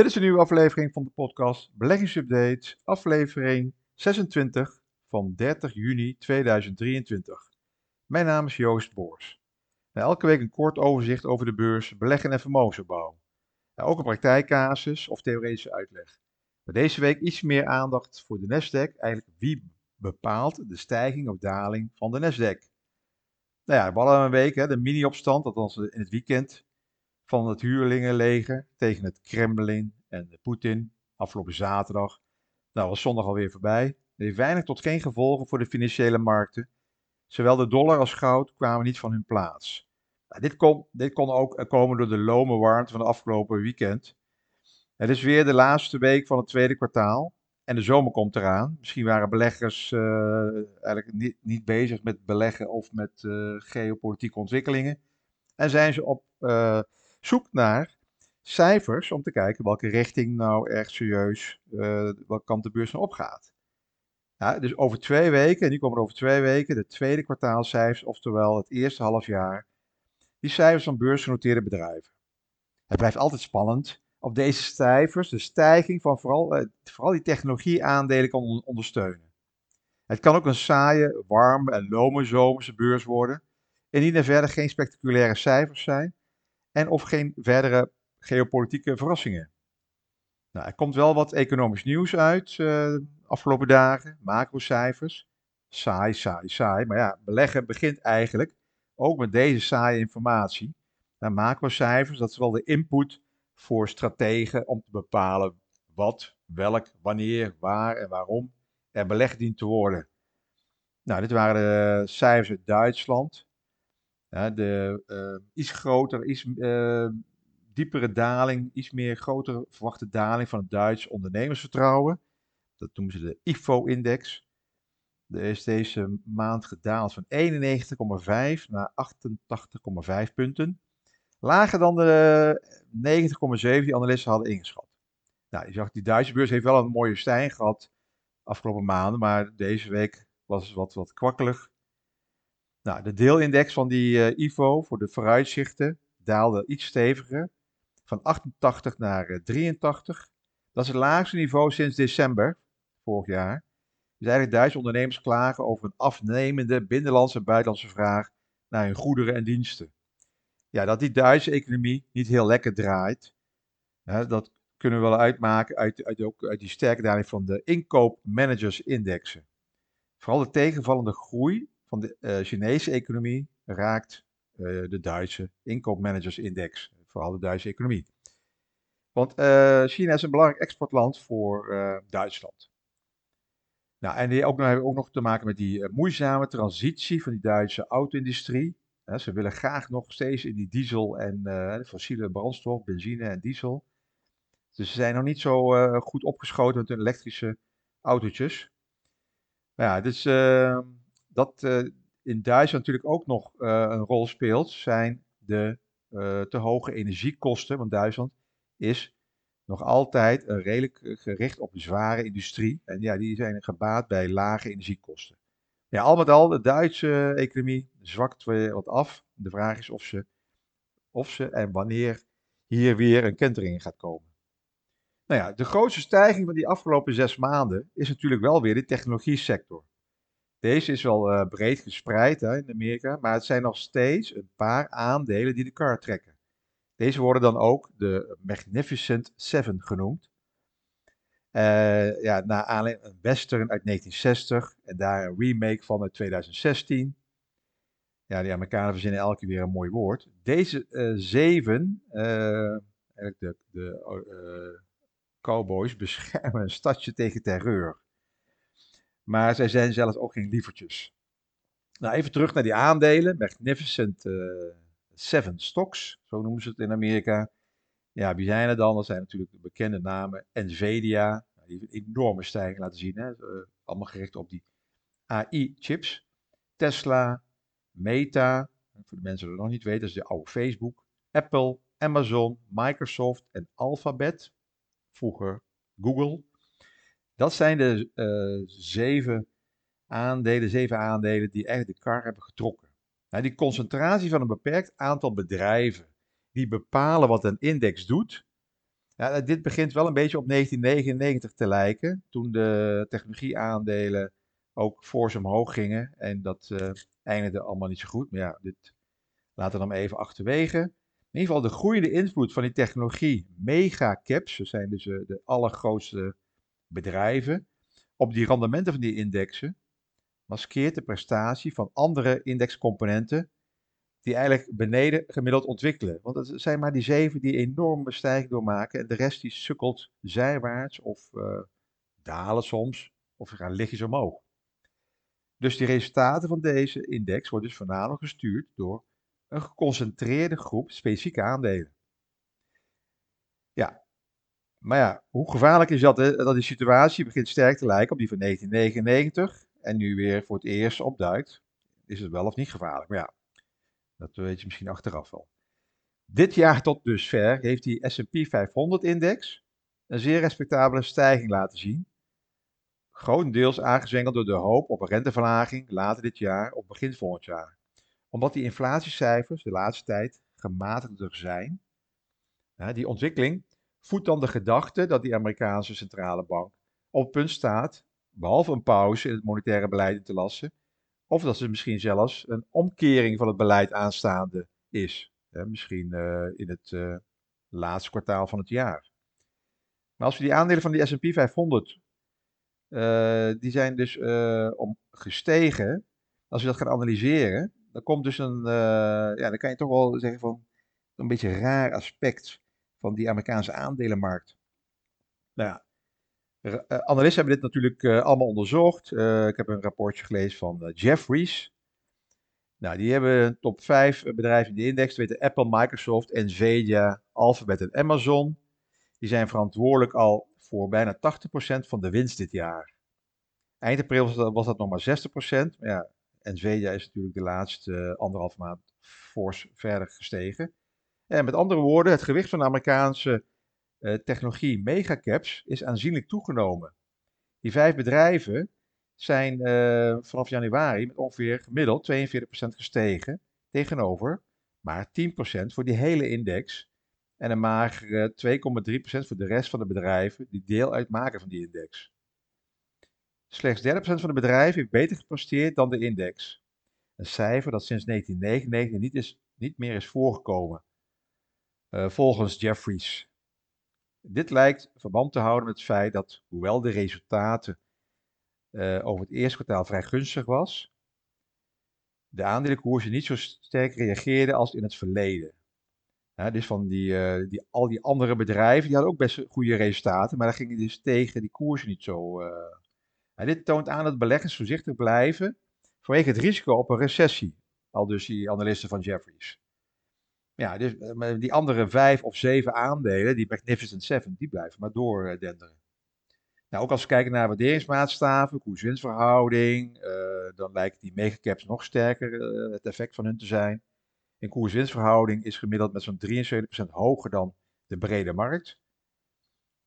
Dit is een nieuwe aflevering van de podcast Beleggingsupdate, aflevering 26 van 30 juni 2023. Mijn naam is Joost Boors. Nou, elke week een kort overzicht over de beurs, beleggen en vermogensopbouw. Ook een praktijkcasus of theoretische uitleg. Maar deze week iets meer aandacht voor de Nasdaq, eigenlijk wie bepaalt de stijging of daling van de Nasdaq. Nou ja, we hadden een week, hè, de mini-opstand, althans in het weekend, van het huurlingenleger tegen het Kremlin en Poetin afgelopen zaterdag. Nou, was zondag alweer voorbij. Dat heeft weinig tot geen gevolgen voor de financiële markten. Zowel de dollar als goud kwamen niet van hun plaats. Nou, dit, kon, dit kon ook komen door de lome warmte van de afgelopen weekend. Het is weer de laatste week van het tweede kwartaal. En de zomer komt eraan. Misschien waren beleggers uh, eigenlijk niet, niet, bezig met beleggen of met uh, geopolitieke ontwikkelingen. En zijn ze op uh, zoek naar cijfers om te kijken welke richting nou echt serieus, welke kant de beurs nou opgaat. Ja, dus over twee weken, en nu komen er over twee weken, de tweede kwartaalcijfers, oftewel het eerste half jaar, die cijfers van beursgenoteerde bedrijven. Het blijft altijd spannend of deze cijfers de stijging van vooral, uh, vooral die technologieaandelen kan ondersteunen. Het kan ook een saaie, warme en lome zomerse beurs worden, indien er verder geen spectaculaire cijfers zijn en of geen verdere geopolitieke verrassingen. Nou, er komt wel wat economisch nieuws uit uh, afgelopen dagen, macrocijfers. Saai, saai, saai. Maar ja, beleggen begint eigenlijk ook met deze saaie informatie. Nou, macrocijfers, dat is wel de input voor strategen om te bepalen wat, welk, wanneer, waar en waarom er belegd dient te worden. Nou, dit waren de cijfers uit Duitsland. Ja, de uh, iets groter, uh, diepere daling, iets meer grotere verwachte daling van het Duits ondernemersvertrouwen. Dat noemen ze de IFO-index. Er is deze maand gedaald van 91,5 naar 88,5 punten. Lager dan de 90,7 die analisten hadden ingeschat. Nou, je zag, die Duitse beurs heeft wel een mooie stijging gehad afgelopen maanden, maar deze week was het wat, wat kwakkelig. Nou, de deelindex van die uh, IFO voor de vooruitzichten daalde iets steviger, van 88 naar uh, 83. Dat is het laagste niveau sinds december vorig jaar. Dus eigenlijk Duitse ondernemers klagen over een afnemende binnenlandse en buitenlandse vraag naar hun goederen en diensten ja, dat die Duitse economie niet heel lekker draait. Hè, dat kunnen we wel uitmaken uit, uit, ook uit die sterke daling van de inkoopmanagersindexen. Vooral de tegenvallende groei van de uh, Chinese economie raakt uh, de Duitse inkoopmanagersindex. Vooral de Duitse economie. Want uh, China is een belangrijk exportland voor Duitsland. Nou, en die ook nog, hebben ook nog te maken met die moeizame transitie van die Duitse auto-industrie ze willen graag nog steeds in die diesel en fossiele brandstof, benzine en diesel. Dus ze zijn nog niet zo goed opgeschoten met hun elektrische autootjes. Maar ja, dus dat in Duitsland natuurlijk ook nog een rol speelt, zijn de te hoge energiekosten. Want Duitsland is nog altijd redelijk gericht op de zware industrie. En ja, die zijn gebaat bij lage energiekosten. Al met al, de Duitse economie zwakt wat af. De vraag is of ze, of ze en wanneer hier weer een kentering gaat komen. Nou ja, de grootste stijging van die afgelopen zes maanden is natuurlijk wel weer de technologie-sector. Deze is wel uh, breed gespreid hè, in Amerika, maar het zijn nog steeds een paar aandelen die de kar trekken. Deze worden dan ook de Magnificent Seven genoemd. Uh, ja, naar aanleiding een western uit 1960 en daar een remake van uit 2016. Ja, die Amerikanen verzinnen elke keer weer een mooi woord. Deze uh, zeven, uh, de, de cowboys, beschermen een stadje tegen terreur. Maar zij zijn zelfs ook geen lievertjes. Nou, even terug naar die aandelen. Magnificent Seven Stocks, zo noemen ze het in Amerika. Ja, wie zijn er dan? Dat zijn natuurlijk de bekende namen. Nvidia, die heeft een enorme stijging laten zien. Hè? Uh, allemaal gericht op die AI-chips. Tesla, Meta, voor de mensen die het nog niet weten, dat is de oude Facebook. Apple, Amazon, Microsoft en Alphabet. Vroeger Google. Dat zijn de uh, zeven aandelen, zeven aandelen die eigenlijk de kar hebben getrokken. Nou, die concentratie van een beperkt aantal bedrijven die bepalen wat een index doet, Ja, dit begint wel een beetje op 1999 te lijken, toen de technologieaandelen ook fors omhoog gingen. En dat uh, eindigde allemaal niet zo goed. Maar ja, dit laten we dan even achterwege. In ieder geval de groeiende invloed van die technologie, megacaps, dat zijn dus de allergrootste bedrijven, op die rendementen van die indexen, maskeert de prestatie van andere indexcomponenten die eigenlijk beneden gemiddeld ontwikkelen. Want het zijn maar die zeven die enorme stijging doormaken en de rest die sukkelt zijwaarts of uh, dalen soms of gaan lichtjes omhoog. Dus die resultaten van deze index worden dus voornamelijk gestuurd door een geconcentreerde groep specifieke aandelen. Maar ja, hoe gevaarlijk is dat? Dat die situatie begint sterk te lijken op die van 1999 en nu weer voor het eerst opduikt. Is het wel of niet gevaarlijk? Maar ja, dat weet je misschien achteraf wel. Dit jaar tot dusver heeft die S&P 500-index een zeer respectabele stijging laten zien. Grotendeels aangezwengeld door de hoop op een renteverlaging later dit jaar of begin volgend jaar. Omdat die inflatiecijfers de laatste tijd gematigder zijn. Die ontwikkeling voedt dan de gedachte dat die Amerikaanse centrale bank op het punt staat, behalve een pauze in het monetaire beleid te lassen, of dat er misschien zelfs een omkering van het beleid aanstaande is. Hè, misschien uh, in het uh, laatste kwartaal van het jaar. Maar als we die aandelen van die S&P 500, uh, die zijn dus om gestegen. Als je dat gaat analyseren, dan komt dus een, ja, dan kan je toch wel zeggen van een beetje raar aspect van die Amerikaanse aandelenmarkt. Nou ja, uh, analisten hebben dit natuurlijk uh, allemaal onderzocht. Uh, ik heb een rapportje gelezen van Jeffries. Nou, die hebben top 5 bedrijven in de index. weten Apple, Microsoft, Nvidia, Alphabet en Amazon. Die zijn verantwoordelijk al voor bijna 80% van de winst dit jaar. Eind april was dat, was dat nog maar 60%. Maar ja, Nvidia is natuurlijk de laatste anderhalf maand fors verder gestegen. En met andere woorden, het gewicht van de Amerikaanse uh, technologie megacaps is aanzienlijk toegenomen. Die vijf bedrijven zijn uh, vanaf januari met ongeveer gemiddeld 42% gestegen tegenover maar 10% voor die hele index en een magere 2,3% voor de rest van de bedrijven die deel uitmaken van die index. Slechts 30% van de bedrijven heeft beter gepresteerd dan de index. Een cijfer dat sinds 1999 niet, is, niet meer is voorgekomen. Uh, volgens Jeffries. Dit lijkt verband te houden met het feit dat, hoewel de resultaten uh, over het eerste kwartaal vrij gunstig was, de aandelenkoersen niet zo sterk reageerden als in het verleden. Dus van die, uh, die, al die andere bedrijven, die hadden ook best goede resultaten, maar daar gingen dus tegen die koersen niet zo. Dit toont aan dat beleggers voorzichtig blijven vanwege het risico op een recessie, al dus die analisten van Jeffries. Ja, dus eh, die andere vijf of zeven aandelen, die Magnificent Seven, die blijven maar doordenderen. Nou, ook als we kijken naar waarderingsmaatstaven, koers-winstverhouding, uh, dan lijkt die megacaps nog sterker uh, het effect van hun te zijn. In koers-winstverhouding is gemiddeld met zo'n 73% hoger dan de brede markt.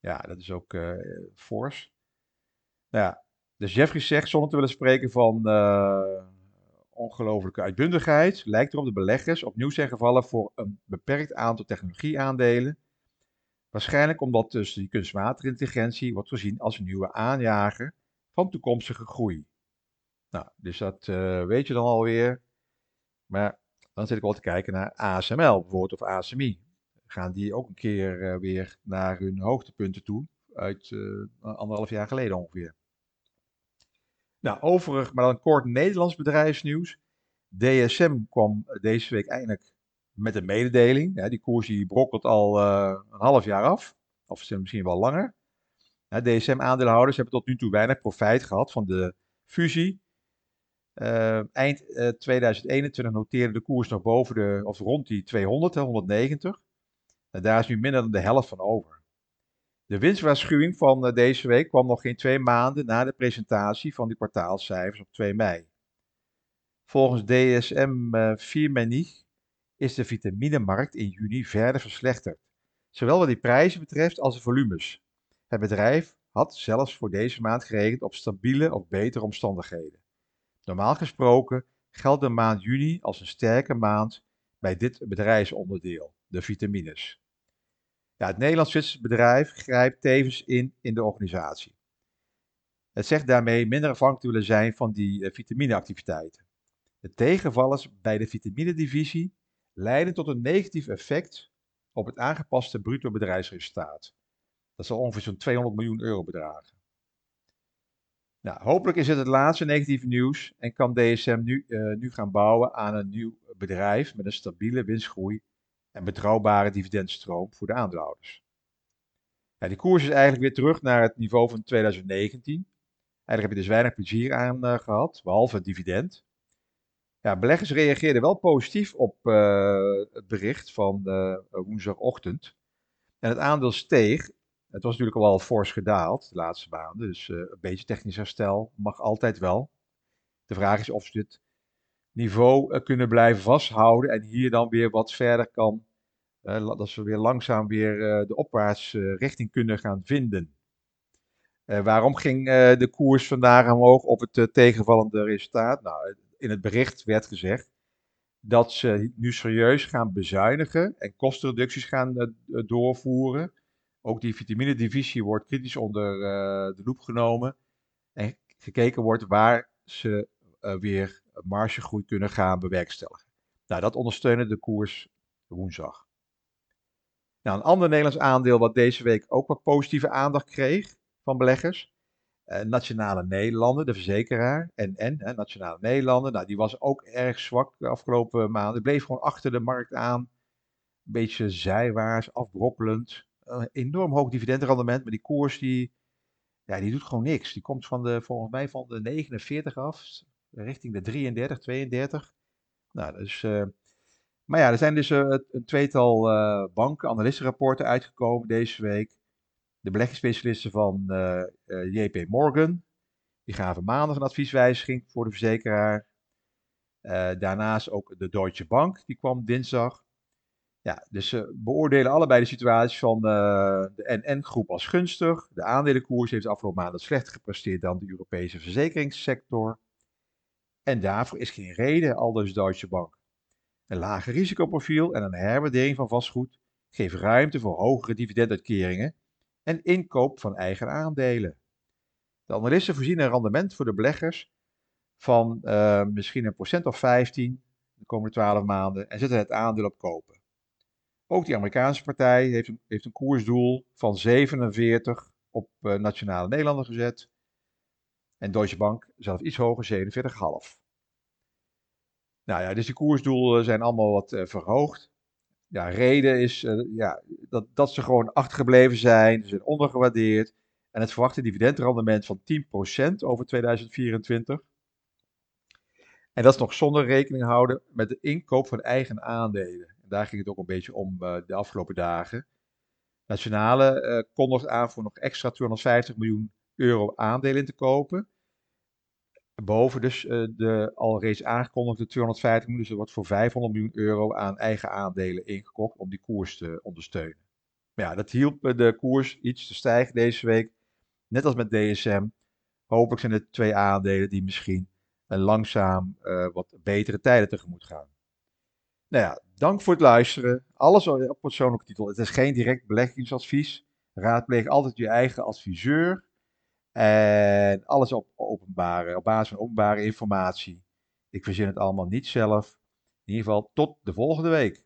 Ja, dat is ook uh, fors. Nou ja, dus Jeffrey zegt, zonder te willen spreken van ongelofelijke uitbundigheid lijkt erop de beleggers opnieuw zijn gevallen voor een beperkt aantal technologieaandelen. Waarschijnlijk omdat dus die kunstmatige intelligentie wordt gezien als een nieuwe aanjager van toekomstige groei. Nou, dus dat uh, weet je dan alweer. Maar dan zit ik wel te kijken naar ASML bijvoorbeeld of ASMI. Gaan die ook een keer uh, weer naar hun hoogtepunten toe uit uh, anderhalf jaar geleden ongeveer. Nou, overig, maar dan kort Nederlands bedrijfsnieuws. DSM kwam deze week eindelijk met een mededeling. Die koers die brokkelt al uh, een half jaar af, of misschien wel langer. DSM-aandeelhouders hebben tot nu toe weinig profijt gehad van de fusie. Uh, eind uh, 2021 noteerde de koers nog boven de, of rond die 200, 190. En daar is nu minder dan de helft van over. De winstwaarschuwing van uh, deze week kwam nog geen twee maanden na de presentatie van de kwartaalcijfers op 2 mei. Volgens DSM uh, Firmenich is de vitaminemarkt in juni verder verslechterd, zowel wat die prijzen betreft als de volumes. Het bedrijf had zelfs voor deze maand gerekend op stabiele of betere omstandigheden. Normaal gesproken geldt de maand juni als een sterke maand bij dit bedrijfsonderdeel, de vitamines. Ja, het Nederlands-Zwitserse bedrijf grijpt tevens in in de organisatie. Het zegt daarmee minder afhankelijk te willen zijn van die uh, vitamineactiviteiten. De tegenvallers bij de vitaminedivisie leiden tot een negatief effect op het aangepaste bruto bedrijfsresultaat. Dat zal ongeveer zo'n 200 miljoen euro bedragen. Nou, hopelijk is het het laatste negatieve nieuws en kan DSM nu, uh, nu gaan bouwen aan een nieuw bedrijf met een stabiele winstgroei en betrouwbare dividendstroom voor de aandeelhouders. Ja, die koers is eigenlijk weer terug naar het niveau van 2019. Eigenlijk heb je dus weinig plezier aan uh, gehad, behalve het dividend. Ja, beleggers reageerden wel positief op uh, het bericht van uh, woensdagochtend. En het aandeel steeg. Het was natuurlijk al fors gedaald de laatste maanden. Dus een beetje technisch herstel mag altijd wel. De vraag is of dit niveau kunnen blijven vasthouden. En hier dan weer wat verder kan. dat ze weer langzaam weer de opwaarts richting kunnen gaan vinden. waarom ging de koers vandaag omhoog op het tegenvallende resultaat? Nou, in het bericht werd gezegd dat ze nu serieus gaan bezuinigen en kostenreducties gaan doorvoeren. Ook die vitamine-divisie wordt kritisch onder de loep genomen. En gekeken wordt waar ze weer margegroei kunnen gaan bewerkstelligen. Nou, dat ondersteunde de koers woensdag. Nou, een ander Nederlands aandeel wat deze week ook wat positieve aandacht kreeg van beleggers, uh, Nationale Nederlanden, de verzekeraar, en, en Nationale Nederlanden, nou, die was ook erg zwak de afgelopen maanden. Bleef gewoon achter de markt aan. Een beetje zijwaarts, afbroppelend. Uh, enorm hoog dividendrendement, maar die koers die, ja, die doet gewoon niks. Die komt van de, volgens mij van de 49 af, richting de 33, 32. Nou, dus... maar ja, er zijn dus een tweetal banken, analistenrapporten uitgekomen deze week de beleggingsspecialisten van uh, uh, JP Morgan. Die gaven maandag een advieswijziging voor de verzekeraar. Uh, daarnaast ook de Deutsche Bank, die kwam dinsdag. Ja, dus ze beoordelen allebei de situatie van de NN-groep als gunstig. De aandelenkoers heeft de afgelopen maanden slechter gepresteerd dan de Europese verzekeringssector. En daarvoor is geen reden, aldus Deutsche Bank. Een lager risicoprofiel en een herwaardering van vastgoed geven ruimte voor hogere dividenduitkeringen en inkoop van eigen aandelen. De analisten voorzien een rendement voor de beleggers van uh, misschien een procent of 15 de komende 12 maanden en zetten het aandeel op kopen. Ook die Amerikaanse partij heeft een, heeft een koersdoel van 47 op uh, Nationale Nederlanden gezet. En Deutsche Bank zelf iets hoger, 47,5. Nou ja, dus die koersdoelen zijn allemaal wat uh, verhoogd ja, reden is uh, ja, dat, dat ze gewoon achtergebleven zijn, ze zijn ondergewaardeerd. En het verwachte dividendrendement van 10% over 2024. En dat is nog zonder rekening houden met de inkoop van eigen aandelen. En daar ging het ook een beetje om uh, de afgelopen dagen. Nationale uh, kondigt aan voor nog extra 250 miljoen euro aandelen te kopen. Boven dus uh, de al reeds aangekondigde 250 miljoen. Dus er wordt voor 500 miljoen euro aan eigen aandelen ingekocht om die koers te ondersteunen. Maar ja, dat hielp de koers iets te stijgen deze week. Net als met DSM. Hopelijk zijn het twee aandelen die misschien langzaam uh, wat betere tijden tegemoet gaan. Nou ja, dank voor het luisteren. Alles op persoonlijke titel. Het is geen direct beleggingsadvies. Raadpleeg altijd je eigen adviseur. En alles op openbare, op basis van openbare informatie. Ik verzin het allemaal niet zelf. In ieder geval tot de volgende week.